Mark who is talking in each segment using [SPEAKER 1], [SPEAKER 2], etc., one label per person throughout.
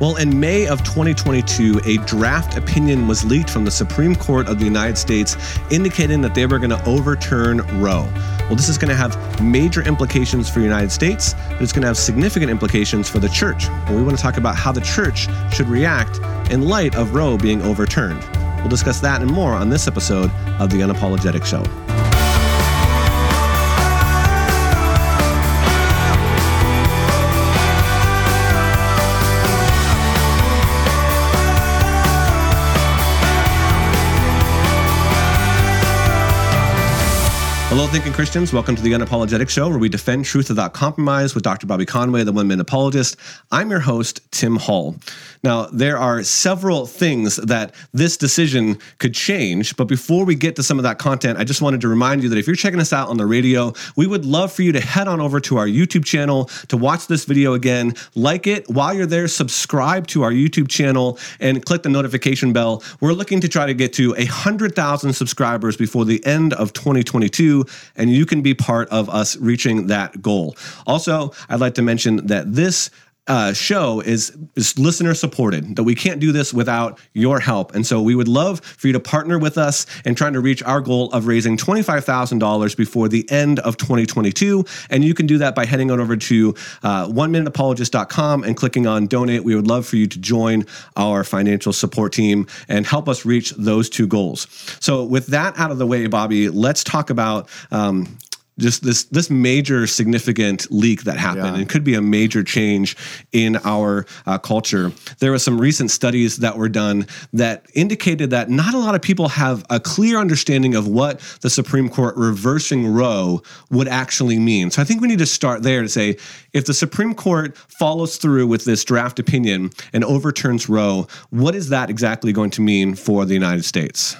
[SPEAKER 1] Well, in May of 2022, a draft opinion was leaked from the Supreme Court of the United States indicating that they were going to overturn Roe. Well, this is going to have major implications for the United States, but it's going to have significant implications for the church. And we want to talk about how the church should react in light of Roe being overturned. We'll discuss that and more on this episode of The Unapologetic Show. Hello, thinking Christians. Welcome to the Unapologetic Show, where we defend truth without compromise with Dr. Bobby Conway, the one man apologist. I'm your host, Tim Hall. Now, there are several things that this decision could change, but before we get to some of that content, I just wanted to remind you that if you're checking us out on the radio, we would love for you to head on over to our YouTube channel to watch this video again. Like it while you're there, subscribe to our YouTube channel and click the notification bell. We're looking to try to get to 100,000 subscribers before the end of 2022 and you can be part of us reaching that goal. Also, I'd like to mention that this uh, show is is listener supported. That we can't do this without your help, and so we would love for you to partner with us in trying to reach our goal of raising twenty five thousand dollars before the end of 2022. And you can do that by heading on over to uh, one minuteapologist.com and clicking on donate. We would love for you to join our financial support team and help us reach those two goals. So with that out of the way, Bobby, let's talk about um, just this this major significant leak that happened yeah. and could be a major change in our uh, culture. There were some recent studies that were done that indicated that not a lot of people have a clear understanding of what the Supreme Court reversing Roe would actually mean. So I think we need to start there to say if the Supreme Court follows through with this draft opinion and overturns Roe, what is that exactly going to mean for the United States?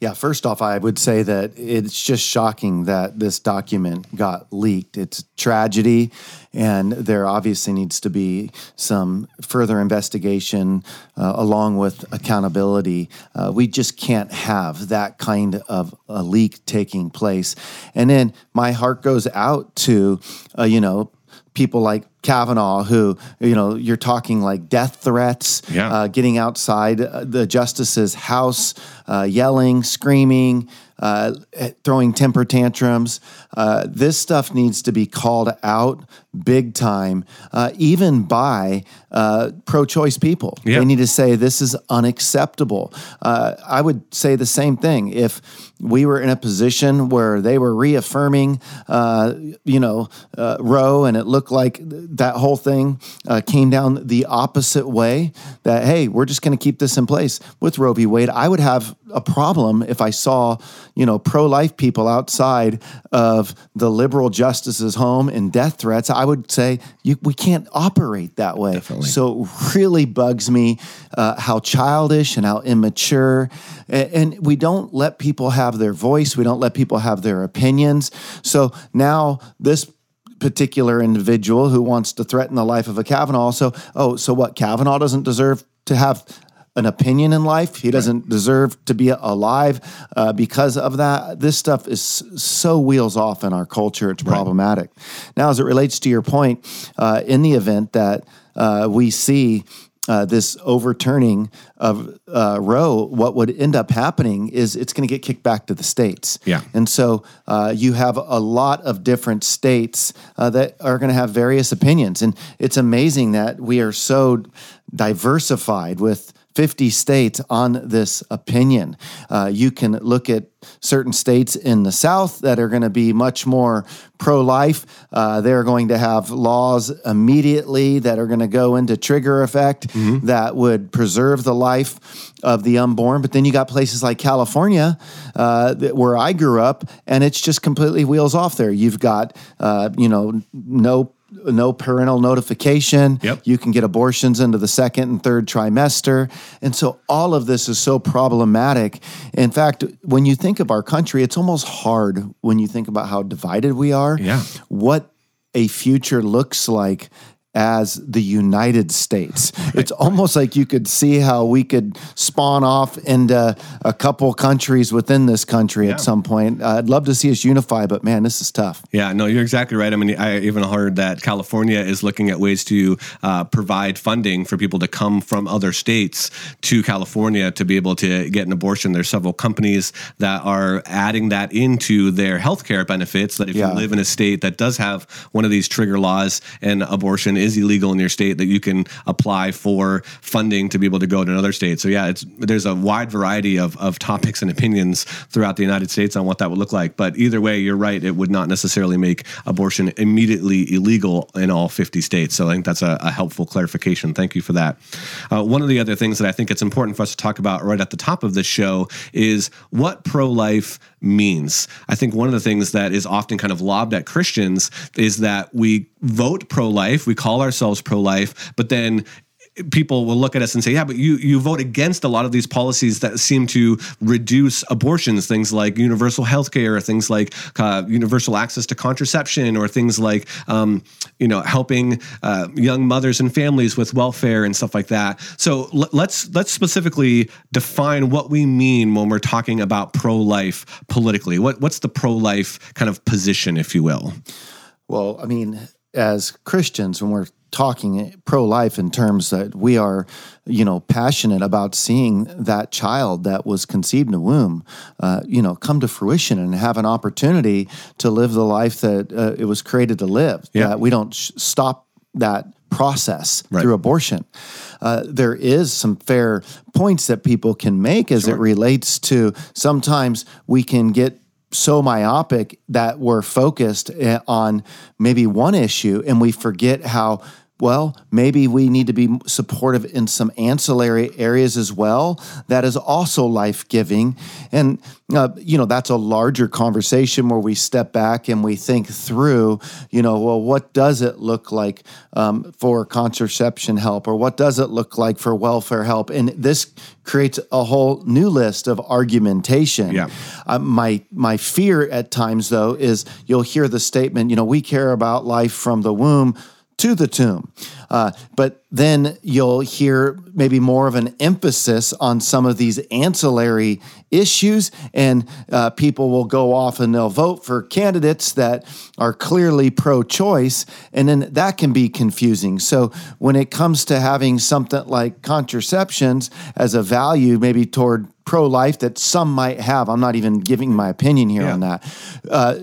[SPEAKER 2] Yeah, first off, I would say that it's just shocking that this document got leaked. It's tragedy, and there obviously needs to be some further investigation uh, along with accountability. Uh, we just can't have that kind of a leak taking place. And then my heart goes out to, uh, you know, people like Kavanaugh, who you know you're talking like death threats, yeah. uh, getting outside uh, the justice's house, uh, yelling, screaming, uh, throwing temper tantrums. Uh, this stuff needs to be called out big time, uh, even by uh, pro choice people. Yep. They need to say this is unacceptable. Uh, I would say the same thing. If we were in a position where they were reaffirming, uh, you know, Roe, and it looked like that whole thing came down the opposite way, that, hey, we're just going to keep this in place with Roe v. Wade, I would have a problem if I saw, you know, pro life people outside of the liberal justice's home and death threats. I would say you, we can't operate that way. Definitely. So really bugs me uh, how childish and how immature, and, and we don't let people have their voice. We don't let people have their opinions. So now this particular individual who wants to threaten the life of a Kavanaugh. So, oh, so what? Kavanaugh doesn't deserve to have an opinion in life. He doesn't right. deserve to be alive uh, because of that. This stuff is so wheels off in our culture. It's problematic. Right. Now, as it relates to your point, uh, in the event that uh, we see uh, this overturning of uh, Roe, what would end up happening is it's going to get kicked back to the states.
[SPEAKER 1] Yeah.
[SPEAKER 2] And so uh, you have a lot of different states uh, that are going to have various opinions. And it's amazing that we are so diversified with 50 states on this opinion. Uh, you can look at certain states in the South that are going to be much more pro life. Uh, they're going to have laws immediately that are going to go into trigger effect mm-hmm. that would preserve the life of the unborn. But then you got places like California, uh, where I grew up, and it's just completely wheels off there. You've got, uh, you know, no no parental notification.
[SPEAKER 1] Yep.
[SPEAKER 2] You can get abortions into the second and third trimester. And so all of this is so problematic. In fact, when you think of our country, it's almost hard when you think about how divided we are.
[SPEAKER 1] Yeah.
[SPEAKER 2] What a future looks like as the United States. It's almost like you could see how we could spawn off into a couple countries within this country
[SPEAKER 1] Yeah.
[SPEAKER 2] at some point. Uh, I'd love to see us unify, but man, this is tough.
[SPEAKER 1] Yeah, no, you're exactly right. I mean, I even heard that California is looking at ways to uh, provide funding for people to come from other states to California to be able to get an abortion. There's several companies that are adding that into their healthcare benefits. That if
[SPEAKER 2] Yeah.
[SPEAKER 1] you live in a state that does have one of these trigger laws and abortion is illegal in your state, that you can apply for funding to be able to go to another state. So yeah, it's there's a wide variety of of topics and opinions throughout the United States on what that would look like. But either way, you're right. It would not necessarily make abortion immediately illegal in all 50 states. So I think that's a, a helpful clarification. Thank you for that. Uh, one of the other things that I think it's important for us to talk about right at the top of this show is what pro life means. I think one of the things that is often kind of lobbed at Christians is that we vote pro life, we call ourselves pro life, but then people will look at us and say, "Yeah, but you you vote against a lot of these policies that seem to reduce abortions, things like universal health care, things like uh, universal access to contraception, or things like um, you know helping uh, young mothers and families with welfare and stuff like that." So l- let's let's specifically define what we mean when we're talking about pro life politically. What what's the pro life kind of position, if you will?
[SPEAKER 2] Well, I mean, as Christians, when we're talking pro life in terms that we are, you know, passionate about seeing that child that was conceived in a womb, uh, you know, come to fruition and have an opportunity to live the life that uh, it was created to live.
[SPEAKER 1] Yeah.
[SPEAKER 2] That we don't sh- stop that process
[SPEAKER 1] Right.
[SPEAKER 2] through abortion. Uh, there is some fair points that people can make as it relates to sometimes we can get so myopic that we're focused eh, on maybe one issue and we forget how well maybe we need to be supportive in some ancillary areas as well. That is also life-giving. And uh, you know that's a larger conversation where we step back and we think through you know well what does it look like um, for contraception help? Or what does it look like for welfare help? And this creates a whole new list of argumentation.
[SPEAKER 1] Yeah.
[SPEAKER 2] uh, my my fear at times though is you'll hear the statement, you know, we care about life from the womb to the tomb, uh, but then you'll hear maybe more of an emphasis on some of these ancillary issues, and uh, people will go off and they'll vote for candidates that are clearly pro-choice, and then that can be confusing. So when it comes to having something like contraceptions as a value, maybe toward pro life that some might have. I'm not even giving my opinion here on that. Uh,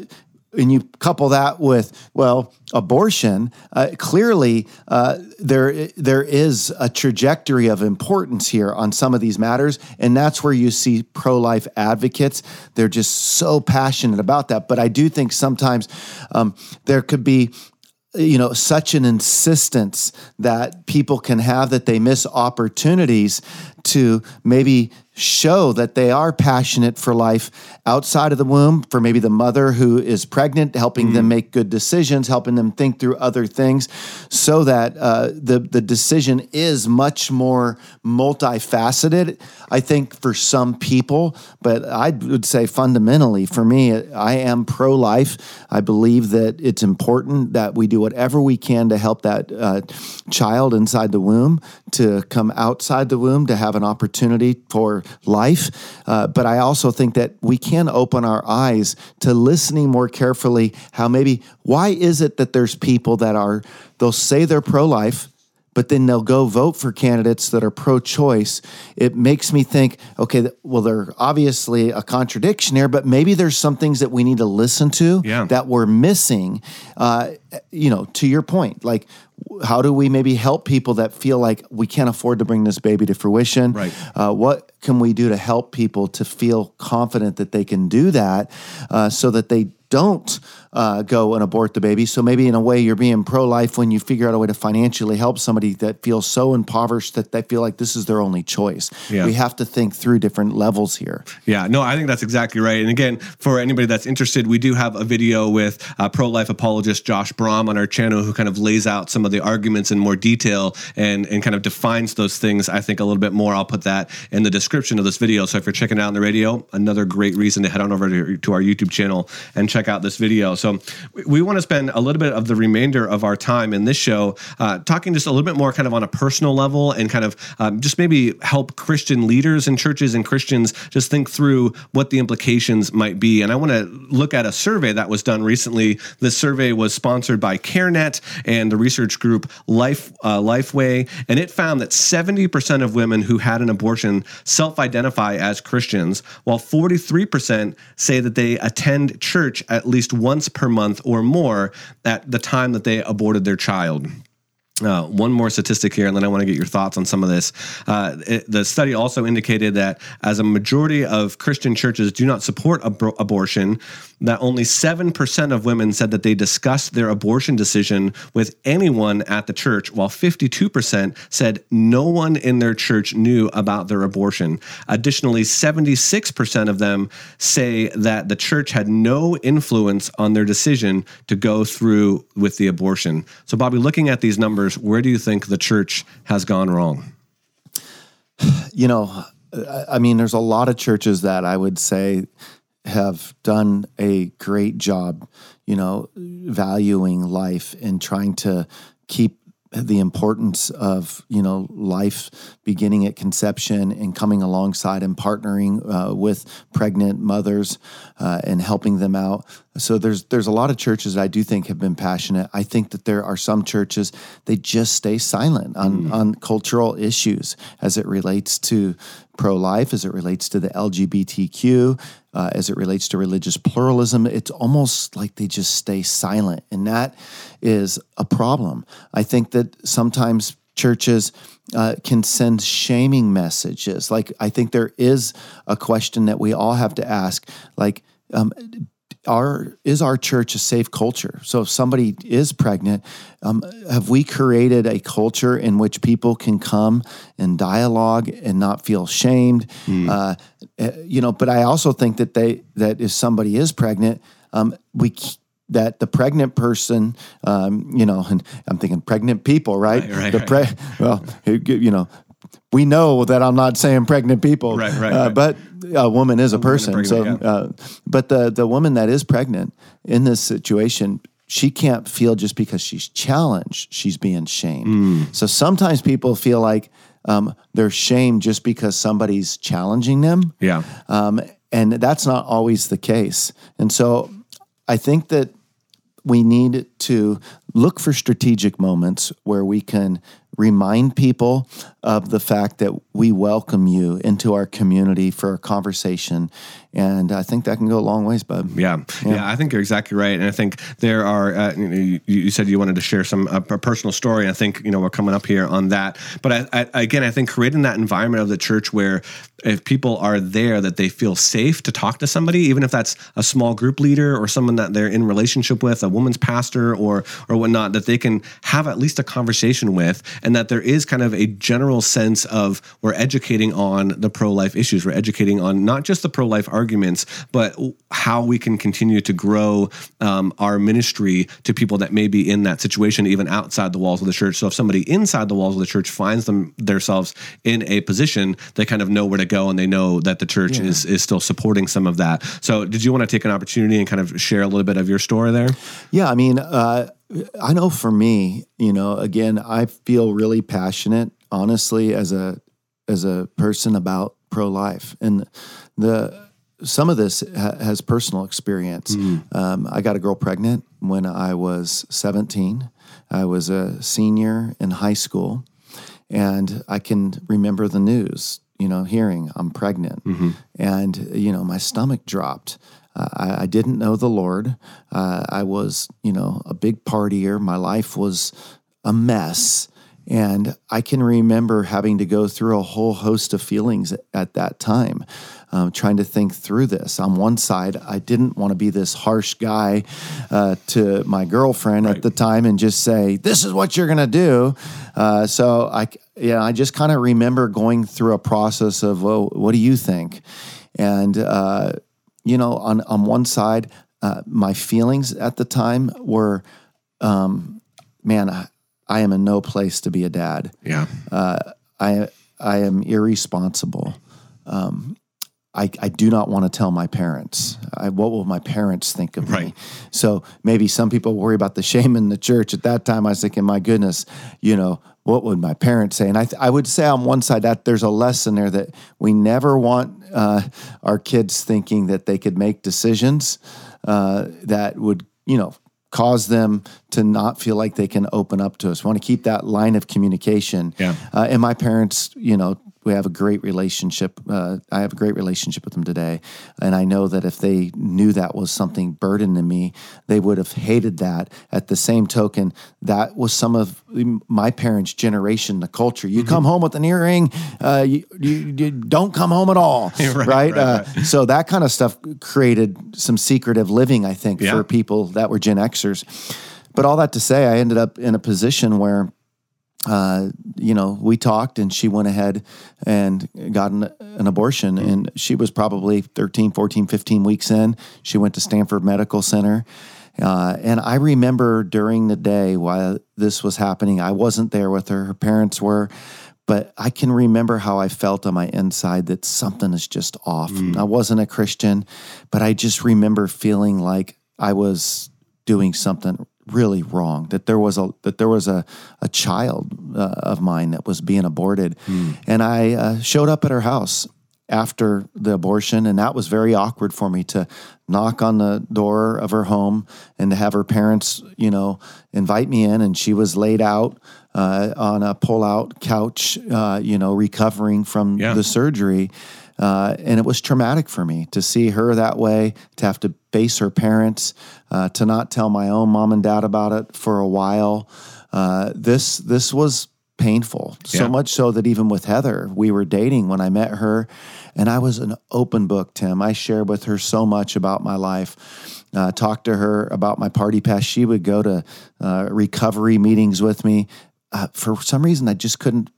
[SPEAKER 2] and you couple that with well abortion uh, clearly uh, there there is a trajectory of importance here on some of these matters. And that's where you see pro-life advocates. They're just so passionate about that. But i do think sometimes um, there could be you know such an insistence that people can have that they miss opportunities to maybe show that they are passionate for life outside of the womb for maybe the mother who is pregnant helping them make good decisions helping them think through other things so that uh, the the decision is much more multifaceted i think for some people. But i would say fundamentally for me i am pro-life. I believe that it's important that we do whatever we can to help that uh, child inside the womb to come outside the womb to have an opportunity for life. Uh, but I also think that we can open our eyes to listening more carefully how maybe why is it that there's people that are, they'll say they're pro life, but then they'll go vote for candidates that are pro choice. It makes me think, okay, well, there's obviously a contradiction here, but maybe there's some things that we need to listen to
[SPEAKER 1] Yeah.
[SPEAKER 2] that we're missing. Uh, you know, to your point, like, how do we maybe help people that feel like we can't afford to bring this baby to fruition?
[SPEAKER 1] Right.
[SPEAKER 2] Uh, what can we do to help people to feel confident that they can do that uh, so that they don't uh, go and abort the baby? So maybe in a way you're being pro life when you figure out a way to financially help somebody that feels so impoverished that they feel like this is their only choice.
[SPEAKER 1] Yeah.
[SPEAKER 2] We have to think through different levels here.
[SPEAKER 1] Yeah, no, I think that's exactly right. And again, for anybody that's interested, we do have a video with uh, pro life apologist Josh Brahm on our channel who kind of lays out some of the arguments in more detail and, and kind of defines those things, I think, a little bit more. I'll put that in the description of this video. So if you're checking it out on the radio, another great reason to head on over to, to our YouTube channel and check check out this video. So we, want to spend a little bit of the remainder of our time in this show uh, talking just a little bit more kind of on a personal level and kind of um, just maybe help Christian leaders and churches and Christians just think through what the implications might be. And I want to look at a survey that was done recently. This survey was sponsored by CareNet and the research group Life uh, Lifeway, and it found that 70% of women who had an abortion self-identify as Christians, while 43% say that they attend church at least once per month or more at the time that they aborted their child. Uh, one more statistic here, and then I want to get your thoughts on some of this. Uh, it, the study also indicated that as a majority of Christian churches do not support ab- abortion, that only 7% of women said that they discussed their abortion decision with anyone at the church, while 52% said no one in their church knew about their abortion. Additionally, 76% of them say that the church had no influence on their decision to go through with the abortion. So, Bobby, looking at these numbers, where do you think the church has gone wrong?
[SPEAKER 2] You know, I mean, there's a lot of churches that I would say have done a great job, you know, valuing life and trying to keep the importance of you know life beginning at conception and coming alongside and partnering uh, with pregnant mothers uh, and helping them out so there's there's a lot of churches I do think have been passionate I think that there are some churches they just stay silent on mm. on cultural issues as it relates to pro life as it relates to the LGBTQ uh, as it relates to religious pluralism. It's almost like they just stay silent. And that is a problem. I think that sometimes churches uh, can send shaming messages. Like, I think there is a question that we all have to ask like, um, our is our church a safe culture? So if somebody is pregnant, um, have we created a culture in which people can come and dialogue and not feel shamed? Mm. Uh, eh, you know, but I also think that they that if somebody is pregnant, um, we that the pregnant person, um, you know, and I'm thinking pregnant people, right?
[SPEAKER 1] right, right
[SPEAKER 2] the
[SPEAKER 1] pre- right.
[SPEAKER 2] well, you know, we know that I'm not saying pregnant people,
[SPEAKER 1] right, right, uh,
[SPEAKER 2] right. but a woman is a, a person. Pregnant, so, yeah. uh, but the the woman that is pregnant in this situation, she can't feel just because she's challenged, she's being shamed. Mm. So sometimes people feel like um, they're shamed just because somebody's challenging them.
[SPEAKER 1] Yeah, um,
[SPEAKER 2] and that's not always the case. And so I think that we need to look for strategic moments where we can remind people of the fact that we welcome you into our community for a conversation. And I think that can go a long ways, bud.
[SPEAKER 1] Yeah. Yeah. yeah I think you're exactly right. And I think there are, uh, you, you, said you wanted to share some, uh, a personal story. I think, you know, we're coming up here on that. But I, I, again, I think creating that environment of the church where if people are there that they feel safe to talk to somebody, even if that's a small group leader or someone that they're in relationship with, a woman's pastor or, or whatnot, that they can have at least a conversation with and that there is kind of a general sense of we're educating on the pro life issues. We're educating on not just the pro life arguments, but how we can continue to grow um, our ministry to people that may be in that situation, even outside the walls of the church. So if somebody inside the walls of the church finds them themselves in a position, they kind of know where to go and they know that the church yeah. is is still supporting some of that. So did you want to take an opportunity and kind of share a little bit of your story there?
[SPEAKER 2] Yeah, I mean, uh, I know for me, you know, again, I feel really passionate, honestly, as a as a person about pro life, and the some of this ha- has personal experience. Mm. Um, I got a girl pregnant when I was 17. I was a senior in high school, and I can remember the news. You know, hearing I'm pregnant, mm-hmm. and you know, my stomach dropped. Uh, I, I, didn't know the Lord. Uh, I was, you know, a big partier. My life was a mess. And I can remember having to go through a whole host of feelings at, at that time, um, trying to think through this. On one side, I didn't want to be this harsh guy uh, to my girlfriend right. at the time and just say, "This is what you're going to do." Uh, so I, yeah, I just kind of remember going through a process of, "Well, what do you think?" And uh, you know, on on one side, uh, my feelings at the time were, um, man, I, I, am in no place to be a dad.
[SPEAKER 1] Yeah, uh,
[SPEAKER 2] I I am irresponsible. Um, I, I do not want to tell my parents. I, what will my parents think of
[SPEAKER 1] Right.
[SPEAKER 2] me? So maybe some people worry about the shame in the church. At that time, I was thinking, my goodness, you know, what would my parents say? And I, th- I would say on one side that there's a lesson there that we never want uh, our kids thinking that they could make decisions uh, that would, you know, cause them to not feel like they can open up to us. We want to keep that line of communication.
[SPEAKER 1] Yeah.
[SPEAKER 2] Uh, and my parents, you know, we have a great relationship. Uh, I have a great relationship with them today, and I know that if they knew that was something burdening me, they would have hated that. At the same token, that was some of my parents' generation, the culture. You come home with an earring, uh, you, you, you don't come home at all, right?
[SPEAKER 1] right,
[SPEAKER 2] uh, So that kind of stuff created some secretive living, I think,
[SPEAKER 1] Yeah.
[SPEAKER 2] for people that were Gen Xers. But all that to say, I ended up in a position where uh, you know, we talked and she went ahead and got an, an abortion. And she was probably 13, 14, 15 weeks in. She went to Stanford Medical Center. Uh, and I remember during the day while this was happening, I wasn't there with her, her parents were. But I can remember how I felt on my inside that something is just off. I wasn't a Christian, but I just remember feeling like I was doing something really wrong that there was a that there was a a child uh, of mine that was being aborted. And i uh, showed up at her house after the abortion and that was very awkward for me to knock on the door of her home and to have her parents you know invite me in. And she was laid out uh, on a pull-out couch uh, you know recovering from
[SPEAKER 1] Yeah.
[SPEAKER 2] the surgery uh, and it was traumatic for me to see her that way, to have to face her parents, uh, to not tell my own mom and dad about it for a while. Uh, this this was painful, so
[SPEAKER 1] Yeah.
[SPEAKER 2] much so that even with Heather, we were dating when I met her, and I was an open book. Tim, I shared with her so much about my life. Uh, talked to her about my party past. She would go to uh, recovery meetings with me. Uh, for some reason, I just couldn't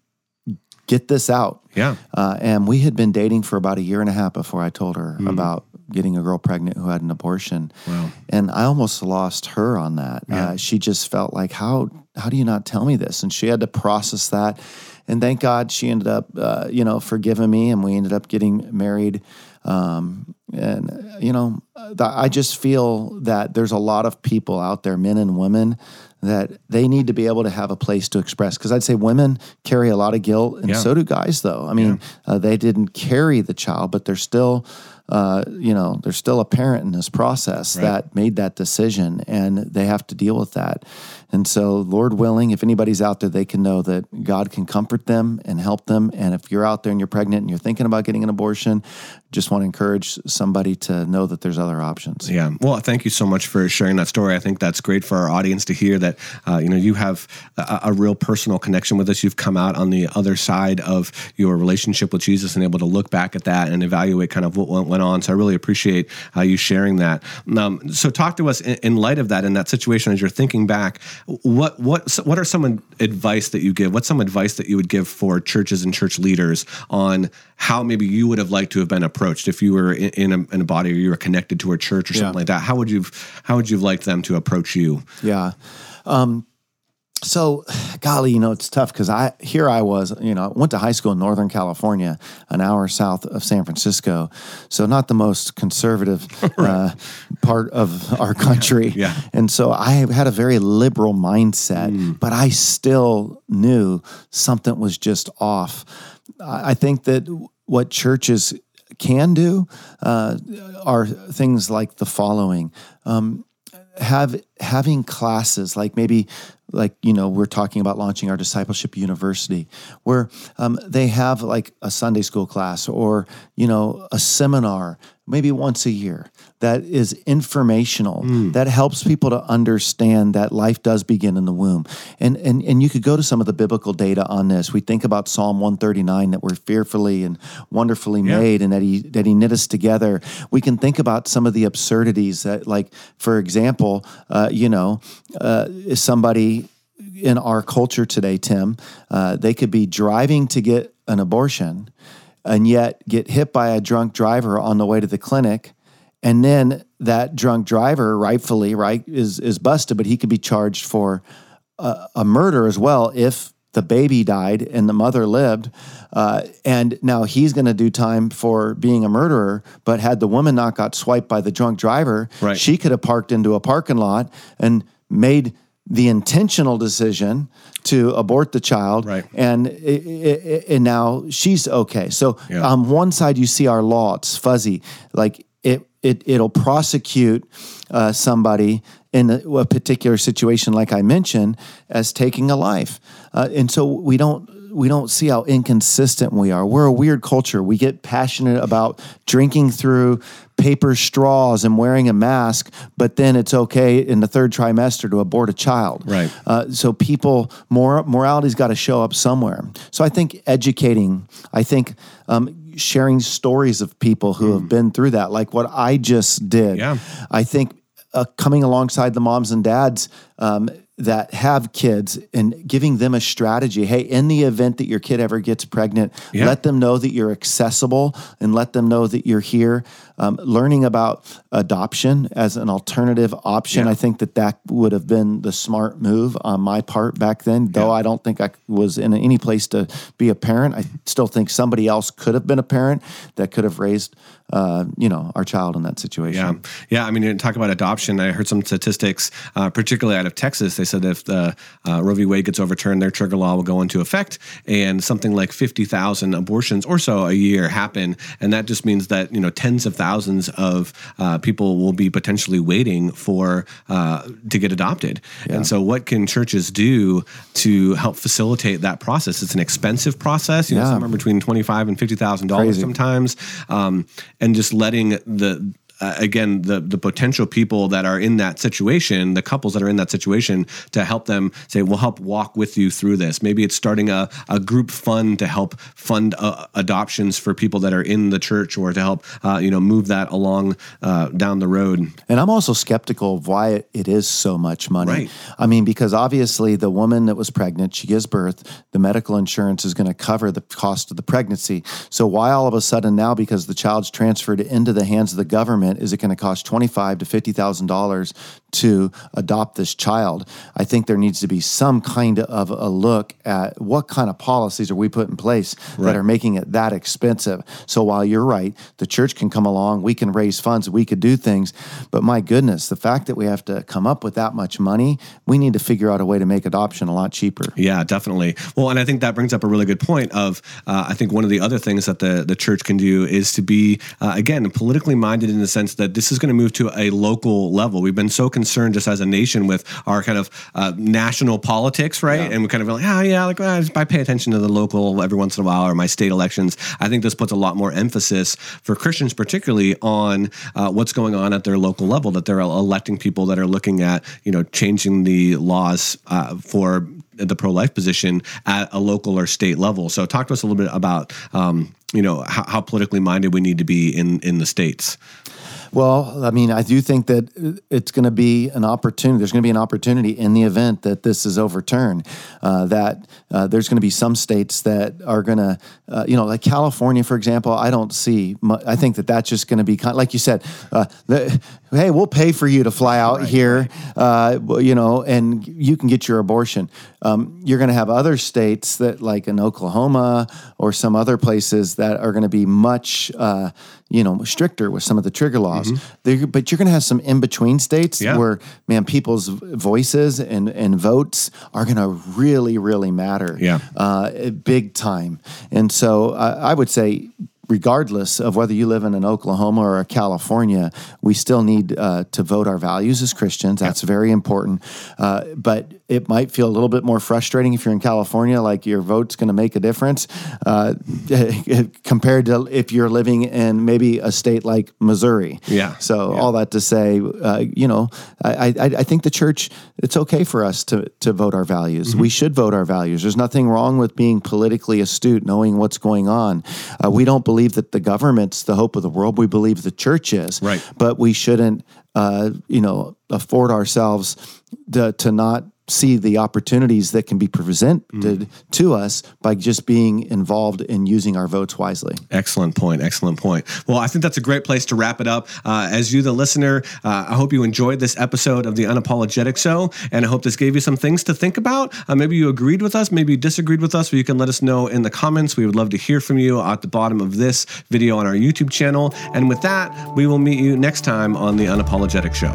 [SPEAKER 2] get this out.
[SPEAKER 1] Yeah.
[SPEAKER 2] Uh, and we had been dating for about a year and a half before I told her about getting a girl pregnant who had an abortion.
[SPEAKER 1] Wow.
[SPEAKER 2] And I almost lost her on that. Uh, she just felt like, how how do you not tell me this? And she had to process that. And thank God she ended up, uh, you know, forgiving me, and we ended up getting married. Um, and you know, I just feel that there's a lot of people out there, men and women, that they need to be able to have a place to express. Because I'd say women carry a lot of guilt, and
[SPEAKER 1] Yeah.
[SPEAKER 2] so do guys. Though I mean, uh, they didn't carry the child, but they're still, uh, you know, they're still a parent in this process that made that decision, and they have to deal with that. And so, Lord willing, if anybody's out there, they can know that God can comfort them and help them. And if you're out there and you're pregnant and you're thinking about getting an abortion, just want to encourage somebody to know that there's other options.
[SPEAKER 1] Yeah. Well, thank you so much for sharing that story. I think that's great for our audience to hear that, uh, you know, you have a, a real personal connection with us. You've come out on the other side of your relationship with Jesus and able to look back at that and evaluate kind of what went, on. So I really appreciate uh, you sharing that. Um, so talk to us in, in light of that, in that situation, as you're thinking back, what, what, what are some advice that you give? What's some advice that you would give for churches and church leaders on how maybe you would have liked to have been approached if you were in, in, a, in a body or you were connected to a church or something
[SPEAKER 2] Yeah.
[SPEAKER 1] like that? How would you how would you have liked them to approach you?
[SPEAKER 2] Yeah. Um, so, golly, you know, it's tough because I here I was, you know, I went to high school in Northern California, an hour south of San Francisco, so not the most conservative uh, part of our country.
[SPEAKER 1] Yeah.
[SPEAKER 2] and so I had a very liberal mindset, but I still knew something was just off. I I think that what churches can do uh, are things like the following have having classes like maybe like you know we're talking about launching our discipleship university where um, they have like a sunday school class or you know a seminar maybe once a year that is informational. That helps people to understand that life does begin in the womb. And, and and you could go to some of the biblical data on this. We think about psalm 139 that we're fearfully and wonderfully made and that he that he knit us together. We can think about some of the absurdities that like for example uh, you know uh, is somebody in our culture today tim uh, they could be driving to get an abortion and yet get hit by a drunk driver on the way to the clinic and then that drunk driver rightfully right is is busted but he could be charged for a, a murder as well if the baby died and the mother lived. Uh, and now he's going to do time for being a murderer. But had the woman not got swiped by the drunk driver,
[SPEAKER 1] Right.
[SPEAKER 2] she could have parked into a parking lot and made the intentional decision to abort the child.
[SPEAKER 1] Right.
[SPEAKER 2] And, i- i- i- and now she's okay. So
[SPEAKER 1] Yeah.
[SPEAKER 2] on one side, you see our law, it's fuzzy. Like it, it, it'll prosecute uh, somebody in a, a particular situation, like I mentioned, as taking a life. Uh, and so we don't we don't see how inconsistent we are. We're a weird culture. We get passionate about drinking through paper straws and wearing a mask, but then it's okay in the third trimester to abort a child.
[SPEAKER 1] Right.
[SPEAKER 2] Uh, so people, mor- morality's got to show up somewhere. So I think educating, I think um, sharing stories of people who have been through that, like what I just did.
[SPEAKER 1] Yeah.
[SPEAKER 2] I think uh, coming alongside the moms and dads um, that have kids and giving them a strategy. Hey, in the event that your kid ever gets pregnant,
[SPEAKER 1] Yeah.
[SPEAKER 2] let them know that you're accessible and let them know that you're here. Um, learning about adoption as an alternative option,
[SPEAKER 1] Yeah.
[SPEAKER 2] I think that that would have been the smart move on my part back then. Though I don't think I was in any place to be a parent, I still think somebody else could have been a parent that could have raised, uh, you know, our child in that situation.
[SPEAKER 1] Yeah, yeah. I mean, you talk about adoption. I heard some statistics, uh, particularly out of Texas. They said if the uh, Roe v. Wade gets overturned, their trigger law will go into effect, and something like fifty thousand abortions or so a year happen, and that just means that you know tens of thousands of uh, people will be potentially waiting for uh, to get adopted. And so, what can churches do to help facilitate that process? It's an expensive process. You know, somewhere between twenty five and fifty thousand dollars sometimes, um, and just letting the uh, again the the potential people that are in that situation, the couples that are in that situation, to help them say, "We'll help walk with you through this." Maybe it's starting a, a group fund to help fund uh, adoptions for people that are in the church, or to help uh, you know move that along uh, down the road.
[SPEAKER 2] And I'm also skeptical of why it- it is so much money.
[SPEAKER 1] Right.
[SPEAKER 2] I mean, because obviously the woman that was pregnant, she gives birth, the medical insurance is going to cover the cost of the pregnancy. So why all of a sudden now, because the child's transferred into the hands of the government, is it going to cost twenty five to fifty thousand dollars to adopt this child? I think there needs to be some kind of a look at what kind of policies are we put in place that are making it that expensive. So while you're right, the church can come along, we can raise funds, we could do things, but my goodness, the fact that we have to come up with that much money, we need to figure out a way to make adoption a lot cheaper.
[SPEAKER 1] Yeah, definitely. Well, and I think that brings up a really good point. Of uh, I think one of the other things that the the church can do is to be uh, again politically minded in the sense that this is going to move to a local level. We've been so concerned just as a nation with our kind of uh, national politics, right? And we kind of like, oh yeah, like well, I pay attention to the local every once in a while or my state elections. I think this puts a lot more emphasis for Christians, particularly on uh, what's going on at their local level. That they're electing people that are looking at you know changing the laws uh, for the pro-life position at a local or state level. So talk to us a little bit about um, you know how, how politically minded we need to be in in the states.
[SPEAKER 2] Well, I mean, I do think that it's going to be an opportunity. There's going to be an opportunity in the event that this is overturned. Uh, that uh, there's going to be some states that are going to, uh, you know, like California, for example. I don't see. Mu- I think that that's just going to be kind, Of, like you said. Uh, the, hey, we'll pay for you to fly out here, uh, you know, and you can get your abortion. Um, you're going to have other states that, like in Oklahoma or some other places, that are going to be much, uh, you know, stricter with some of the trigger laws. There- But you're going to have some in between states
[SPEAKER 1] Yeah.
[SPEAKER 2] where, man, people's voices and, and votes are going to really, really matter.
[SPEAKER 1] Yeah.
[SPEAKER 2] Uh, big time. And so uh, I would say, regardless of whether you live in an Oklahoma or a California, we still need uh, to vote our values as Christians. That's very important. Uh, but it might feel a little bit more frustrating if you're in California, like your vote's going to make a difference, uh, compared to if you're living in maybe a state like Missouri.
[SPEAKER 1] Yeah.
[SPEAKER 2] So
[SPEAKER 1] Yeah.
[SPEAKER 2] all that to say, uh, you know, I, I, I think the church, it's okay for us to, to vote our values.
[SPEAKER 1] Mm-hmm.
[SPEAKER 2] We should vote our values. There's nothing wrong with being politically astute, knowing what's going on. Uh, we don't believe that the government's the hope of the world. We believe the church is.
[SPEAKER 1] Right.
[SPEAKER 2] But we shouldn't, uh, you know, afford ourselves to, to not see the opportunities that can be presented
[SPEAKER 1] Mm.
[SPEAKER 2] to us by just being involved in using our votes wisely.
[SPEAKER 1] Excellent point. Excellent point. Well, I think that's a great place to wrap it up. Uh, as you, the listener, uh, I hope you enjoyed this episode of the Unapologetic Show, and I hope this gave you some things to think about. Uh, maybe you agreed with us, maybe you disagreed with us, but you can let us know in the comments. We would love to hear from you at the bottom of this video on our YouTube channel. And with that, we will meet you next time on the Unapologetic Show.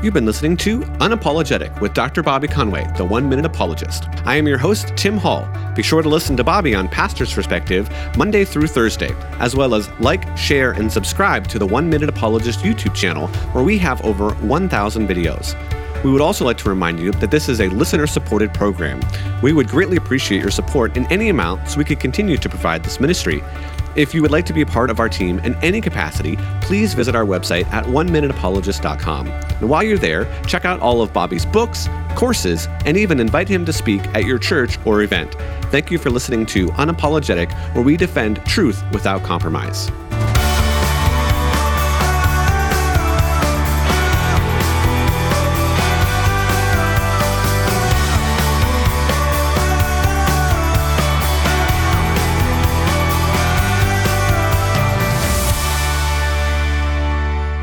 [SPEAKER 1] You've been listening to Unapologetic with Dr. Bobby Conway, the one minute apologist. I am your host, Tim Hall. Be sure to listen to Bobby on Pastor's Perspective Monday through Thursday, as well as like, share, and subscribe to the One Minute Apologist YouTube channel, where we have over 1,000 videos. We would also like to remind you that this is a listener supported program. We would greatly appreciate your support in any amount so we could continue to provide this ministry. If you would like to be a part of our team in any capacity, please visit our website at oneminuteapologist.com. And while you're there, check out all of Bobby's books, courses, and even invite him to speak at your church or event. Thank you for listening to Unapologetic, where we defend truth without compromise.